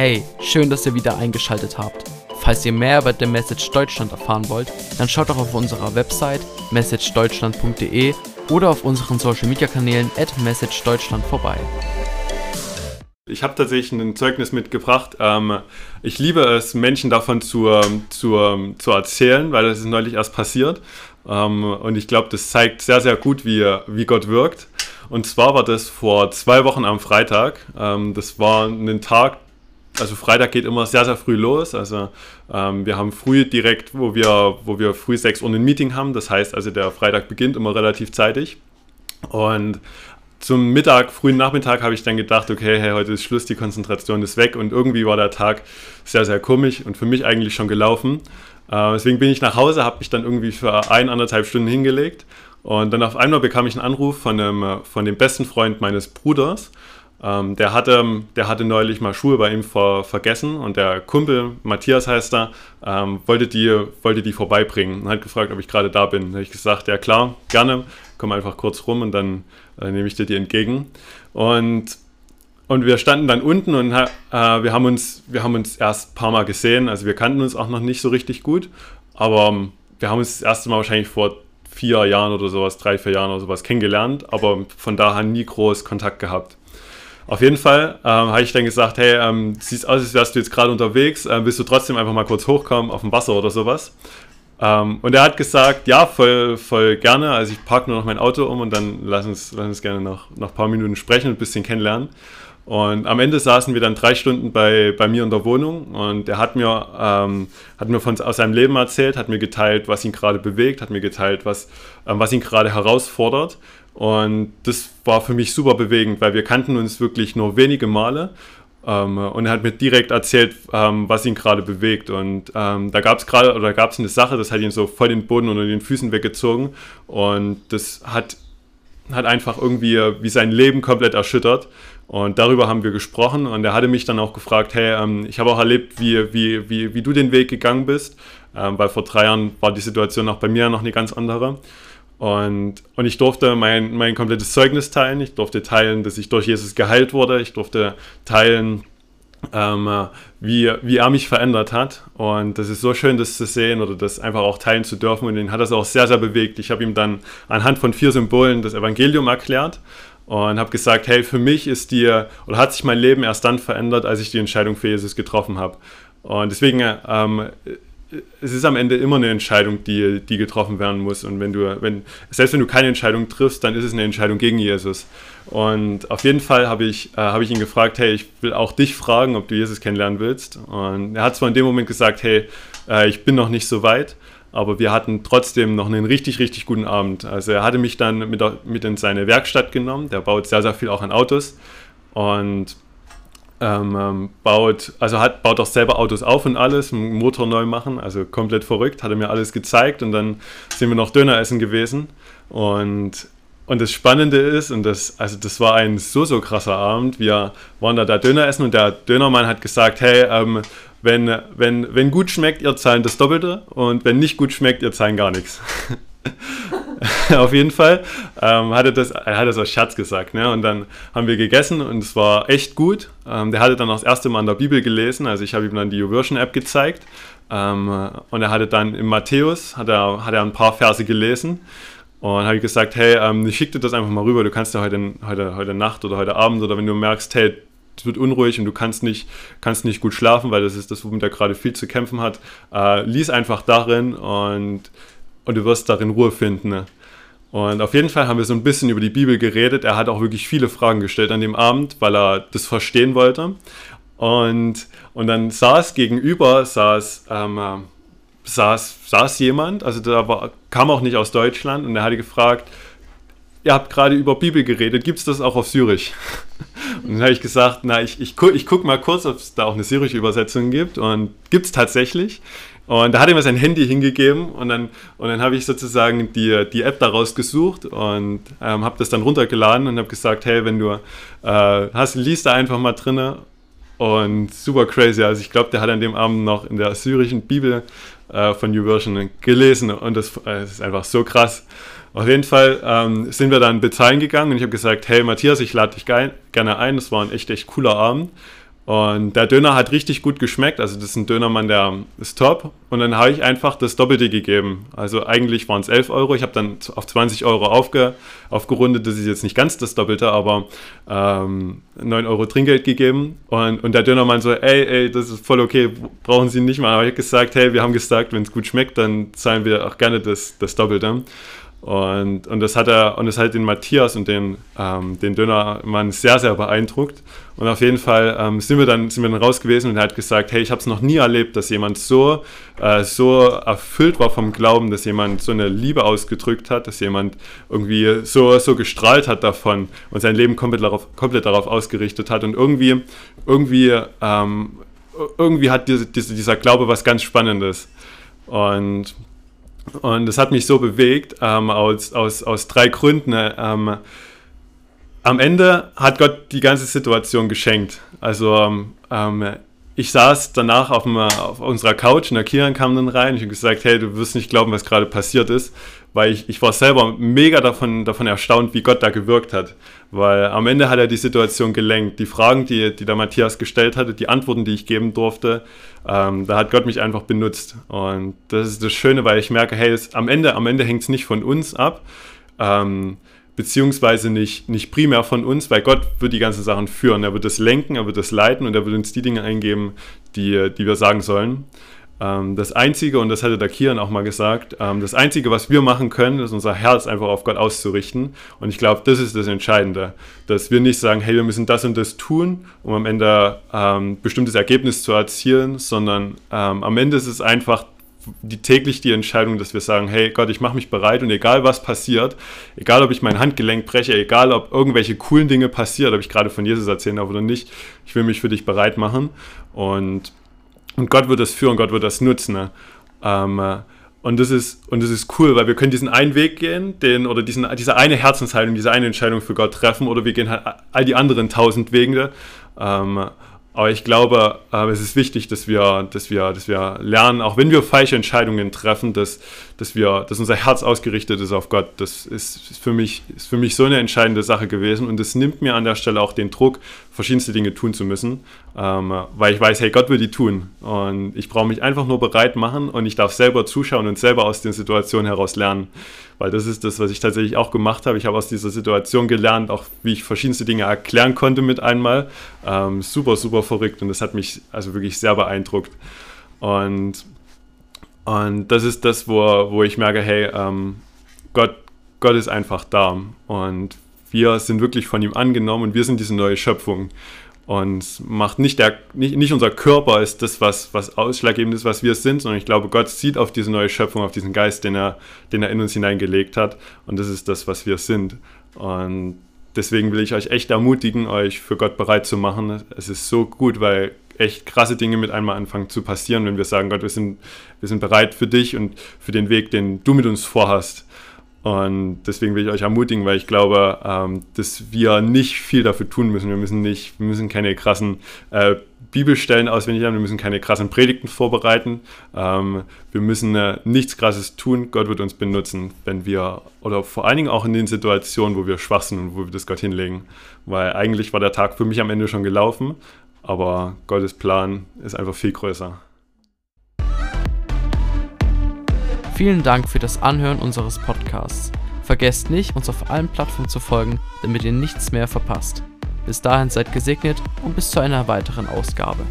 Hey, schön, dass ihr wieder eingeschaltet habt. Falls ihr mehr über The Message Deutschland erfahren wollt, dann schaut doch auf unserer Website messagedeutschland.de oder auf unseren Social Media Kanälen at messagedeutschland vorbei. Ich habe tatsächlich ein Zeugnis mitgebracht. Ähm, ich liebe es, Menschen davon zu, zu, zu erzählen, weil das ist neulich erst passiert. Ähm, und ich glaube, das zeigt sehr, sehr gut, wie, wie Gott wirkt. Und zwar war das vor zwei Wochen am Freitag. Ähm, das war ein Tag, also Freitag geht immer sehr, sehr früh los. Also ähm, wir haben früh direkt, wo wir, wo wir früh 6 Uhr ein Meeting haben. Das heißt also, der Freitag beginnt immer relativ zeitig. Und zum Mittag, frühen Nachmittag habe ich dann gedacht, okay, hey, heute ist Schluss, die Konzentration ist weg. Und irgendwie war der Tag sehr, sehr komisch und für mich eigentlich schon gelaufen. Äh, deswegen bin ich nach Hause, habe mich dann irgendwie für ein, anderthalb Stunden hingelegt. Und dann auf einmal bekam ich einen Anruf von, einem, von dem besten Freund meines Bruders. Ähm, der, hatte, der hatte neulich mal Schuhe bei ihm ver, vergessen und der Kumpel, Matthias heißt er, ähm, wollte, die, wollte die vorbeibringen und hat gefragt, ob ich gerade da bin. Da habe ich gesagt, ja klar, gerne, komm einfach kurz rum und dann äh, nehme ich dir die entgegen. Und, und wir standen dann unten und äh, wir, haben uns, wir haben uns erst ein paar Mal gesehen, also wir kannten uns auch noch nicht so richtig gut, aber ähm, wir haben uns das erste Mal wahrscheinlich vor vier Jahren oder sowas, drei, vier Jahren oder sowas kennengelernt, aber von daher nie groß Kontakt gehabt. Auf jeden Fall ähm, habe ich dann gesagt, hey, ähm, siehst aus, als wärst du jetzt gerade unterwegs, äh, willst du trotzdem einfach mal kurz hochkommen auf dem Wasser oder sowas? Ähm, und er hat gesagt, ja, voll, voll gerne. Also ich parke nur noch mein Auto um und dann lass uns, lass uns gerne noch, noch ein paar Minuten sprechen und ein bisschen kennenlernen. Und am Ende saßen wir dann drei Stunden bei, bei mir in der Wohnung und er hat mir, ähm, hat mir von, aus seinem Leben erzählt, hat mir geteilt, was ihn gerade bewegt, hat mir geteilt, was, ähm, was ihn gerade herausfordert. Und das war für mich super bewegend, weil wir kannten uns wirklich nur wenige Male. Ähm, und er hat mir direkt erzählt, ähm, was ihn gerade bewegt. Und ähm, da gab es gerade, oder gab es eine Sache, das hat ihn so voll den Boden unter den Füßen weggezogen. Und das hat, hat einfach irgendwie wie sein Leben komplett erschüttert. Und darüber haben wir gesprochen und er hatte mich dann auch gefragt, hey, ähm, ich habe auch erlebt, wie, wie, wie, wie du den Weg gegangen bist, ähm, weil vor drei Jahren war die Situation auch bei mir noch eine ganz andere. Und, und ich durfte mein, mein komplettes Zeugnis teilen, ich durfte teilen, dass ich durch Jesus geheilt wurde, ich durfte teilen, ähm, wie, wie er mich verändert hat. Und das ist so schön, das zu sehen oder das einfach auch teilen zu dürfen. Und ihn hat das auch sehr, sehr bewegt. Ich habe ihm dann anhand von vier Symbolen das Evangelium erklärt und habe gesagt, hey, für mich ist die, oder hat sich mein Leben erst dann verändert, als ich die Entscheidung für Jesus getroffen habe. Und deswegen, ähm, es ist am Ende immer eine Entscheidung, die, die getroffen werden muss. Und wenn du, wenn, selbst wenn du keine Entscheidung triffst, dann ist es eine Entscheidung gegen Jesus. Und auf jeden Fall habe ich, äh, hab ich ihn gefragt, hey, ich will auch dich fragen, ob du Jesus kennenlernen willst. Und er hat zwar in dem Moment gesagt, hey, äh, ich bin noch nicht so weit, aber wir hatten trotzdem noch einen richtig, richtig guten Abend. Also er hatte mich dann mit, mit in seine Werkstatt genommen. Der baut sehr, sehr viel auch an Autos und ähm, ähm, baut, also hat, baut auch selber Autos auf und alles, Motor neu machen, also komplett verrückt, hat er mir alles gezeigt und dann sind wir noch Döner essen gewesen und und das Spannende ist, und das, also das war ein so, so krasser Abend. Wir waren da, da Döner essen und der Dönermann hat gesagt, hey, ähm, wenn, wenn, wenn gut schmeckt, ihr zahlen das Doppelte und wenn nicht gut schmeckt, ihr zahlen gar nichts. Auf jeden Fall ähm, hat er das, er hat das aus Scherz gesagt. Ne? Und dann haben wir gegessen und es war echt gut. Ähm, der hatte dann auch das erste Mal in der Bibel gelesen. Also ich habe ihm dann die YouVersion-App gezeigt. Ähm, und er hatte dann im Matthäus, hat er, hat er ein paar Verse gelesen. Und habe ich gesagt, hey, ähm, ich schicke dir das einfach mal rüber. Du kannst ja heute, heute, heute Nacht oder heute Abend oder wenn du merkst, hey, es wird unruhig und du kannst nicht, kannst nicht gut schlafen, weil das ist das, womit er gerade viel zu kämpfen hat. Äh, lies einfach darin und, und du wirst darin Ruhe finden. Ne? Und auf jeden Fall haben wir so ein bisschen über die Bibel geredet. Er hat auch wirklich viele Fragen gestellt an dem Abend, weil er das verstehen wollte. Und, und dann saß gegenüber, saß, ähm, äh, saß, saß jemand, also da war, kam auch nicht aus Deutschland und er hatte gefragt, ihr habt gerade über Bibel geredet, gibt es das auch auf Syrisch? Und dann habe ich gesagt, na, ich, ich, ich gucke mal kurz, ob es da auch eine syrische Übersetzung gibt. Und gibt es tatsächlich. Und da hat er mir sein Handy hingegeben und dann, und dann habe ich sozusagen die, die App daraus gesucht und ähm, habe das dann runtergeladen und habe gesagt, hey, wenn du äh, hast, liest da einfach mal drinne und super crazy. Also ich glaube, der hat an dem Abend noch in der syrischen Bibel äh, von New Version gelesen und das, äh, das ist einfach so krass. Auf jeden Fall ähm, sind wir dann bezahlen gegangen und ich habe gesagt, hey Matthias, ich lade dich gerne ein. Das war ein echt, echt cooler Abend. Und der Döner hat richtig gut geschmeckt. Also das ist ein Dönermann, der ist top. Und dann habe ich einfach das Doppelte gegeben. Also eigentlich waren es 11 Euro. Ich habe dann auf 20 Euro aufge, aufgerundet. Das ist jetzt nicht ganz das Doppelte, aber ähm, 9 Euro Trinkgeld gegeben. Und, und der Dönermann so, ey, ey, das ist voll okay, brauchen Sie nicht mal. Aber ich habe gesagt, hey, wir haben gesagt, wenn es gut schmeckt, dann zahlen wir auch gerne das, das Doppelte. Und, und das hat er, und das hat den Matthias und den, ähm, den Dönermann sehr, sehr beeindruckt. Und auf jeden Fall ähm, sind, wir dann, sind wir dann raus gewesen und er hat gesagt, hey, ich habe es noch nie erlebt, dass jemand so, äh, so erfüllt war vom Glauben, dass jemand so eine Liebe ausgedrückt hat, dass jemand irgendwie so, so gestrahlt hat davon und sein Leben komplett darauf, komplett darauf ausgerichtet hat. Und irgendwie, irgendwie, ähm, irgendwie hat diese, diese, dieser Glaube was ganz Spannendes. Und und das hat mich so bewegt, ähm, aus, aus, aus drei Gründen. Ähm, am Ende hat Gott die ganze Situation geschenkt. Also ähm, ich saß danach auf, dem, auf, unserer Couch und der Kiran kam dann rein. Ich habe gesagt, hey, du wirst nicht glauben, was gerade passiert ist, weil ich, ich war selber mega davon, davon erstaunt, wie Gott da gewirkt hat. Weil am Ende hat er die Situation gelenkt. Die Fragen, die, die der Matthias gestellt hatte, die Antworten, die ich geben durfte, ähm, da hat Gott mich einfach benutzt. Und das ist das Schöne, weil ich merke, hey, es, am Ende, am Ende hängt es nicht von uns ab. Ähm, beziehungsweise nicht, nicht primär von uns, weil Gott wird die ganzen Sachen führen. Er wird das lenken, er wird das leiten und er wird uns die Dinge eingeben, die, die wir sagen sollen. Ähm, das Einzige, und das hatte der Kian auch mal gesagt, ähm, das Einzige, was wir machen können, ist unser Herz einfach auf Gott auszurichten. Und ich glaube, das ist das Entscheidende, dass wir nicht sagen, hey, wir müssen das und das tun, um am Ende ähm, bestimmtes Ergebnis zu erzielen, sondern ähm, am Ende ist es einfach die, täglich die Entscheidung, dass wir sagen, hey Gott, ich mache mich bereit und egal was passiert, egal ob ich mein Handgelenk breche, egal ob irgendwelche coolen Dinge passiert, ob ich gerade von Jesus erzählen darf oder nicht, ich will mich für dich bereit machen und und Gott wird das führen, Gott wird das nutzen. Ne? Ähm, äh, und das, ist, und das ist cool, weil wir können diesen einen Weg gehen, den, oder diesen, diese eine Herzenshaltung, diese eine Entscheidung für Gott treffen, oder wir gehen halt all die anderen tausend Wege. Ähm, aber ich glaube, äh, es ist wichtig, dass wir, dass, wir, dass wir lernen, auch wenn wir falsche Entscheidungen treffen, dass, dass, wir, dass unser Herz ausgerichtet ist auf Gott. Das ist für, mich, ist für mich so eine entscheidende Sache gewesen. Und es nimmt mir an der Stelle auch den Druck, verschiedenste Dinge tun zu müssen, ähm, weil ich weiß, hey, Gott will die tun. Und ich brauche mich einfach nur bereit machen und ich darf selber zuschauen und selber aus den Situationen heraus lernen weil das ist das, was ich tatsächlich auch gemacht habe. Ich habe aus dieser Situation gelernt, auch wie ich verschiedenste Dinge erklären konnte mit einmal. Ähm, super, super verrückt und das hat mich also wirklich sehr beeindruckt. Und, und das ist das, wo, wo ich merke, hey, ähm, Gott, Gott ist einfach da und wir sind wirklich von ihm angenommen und wir sind diese neue Schöpfung. Und macht nicht der nicht, nicht unser Körper ist das was was ausschlaggebend ist was wir sind sondern ich glaube Gott sieht auf diese neue Schöpfung auf diesen Geist den er den er in uns hineingelegt hat. Und das ist das was wir sind. Und deswegen will ich euch echt ermutigen euch für Gott bereit zu machen. Es ist so gut weil echt krasse Dinge mit einmal anfangen zu passieren wenn wir sagen Gott wir sind wir sind bereit für dich und für den Weg den du mit uns vorhast und deswegen will ich euch ermutigen, weil ich glaube, ähm, dass wir nicht viel dafür tun müssen. Wir müssen nicht, wir müssen keine krassen äh, Bibelstellen auswendig lernen, wir müssen keine krassen Predigten vorbereiten. Ähm, wir müssen äh, nichts krasses tun. Gott wird uns benutzen, wenn wir, oder vor allen Dingen auch in den Situationen, wo wir schwach sind und wo wir das Gott hinlegen. Weil eigentlich war der Tag für mich am Ende schon gelaufen, aber Gottes Plan ist einfach viel größer. Vielen Dank für das Anhören unseres Podcasts. Vergesst nicht, uns auf allen Plattformen zu folgen, damit ihr nichts mehr verpasst. Bis dahin seid gesegnet und bis zu einer weiteren Ausgabe.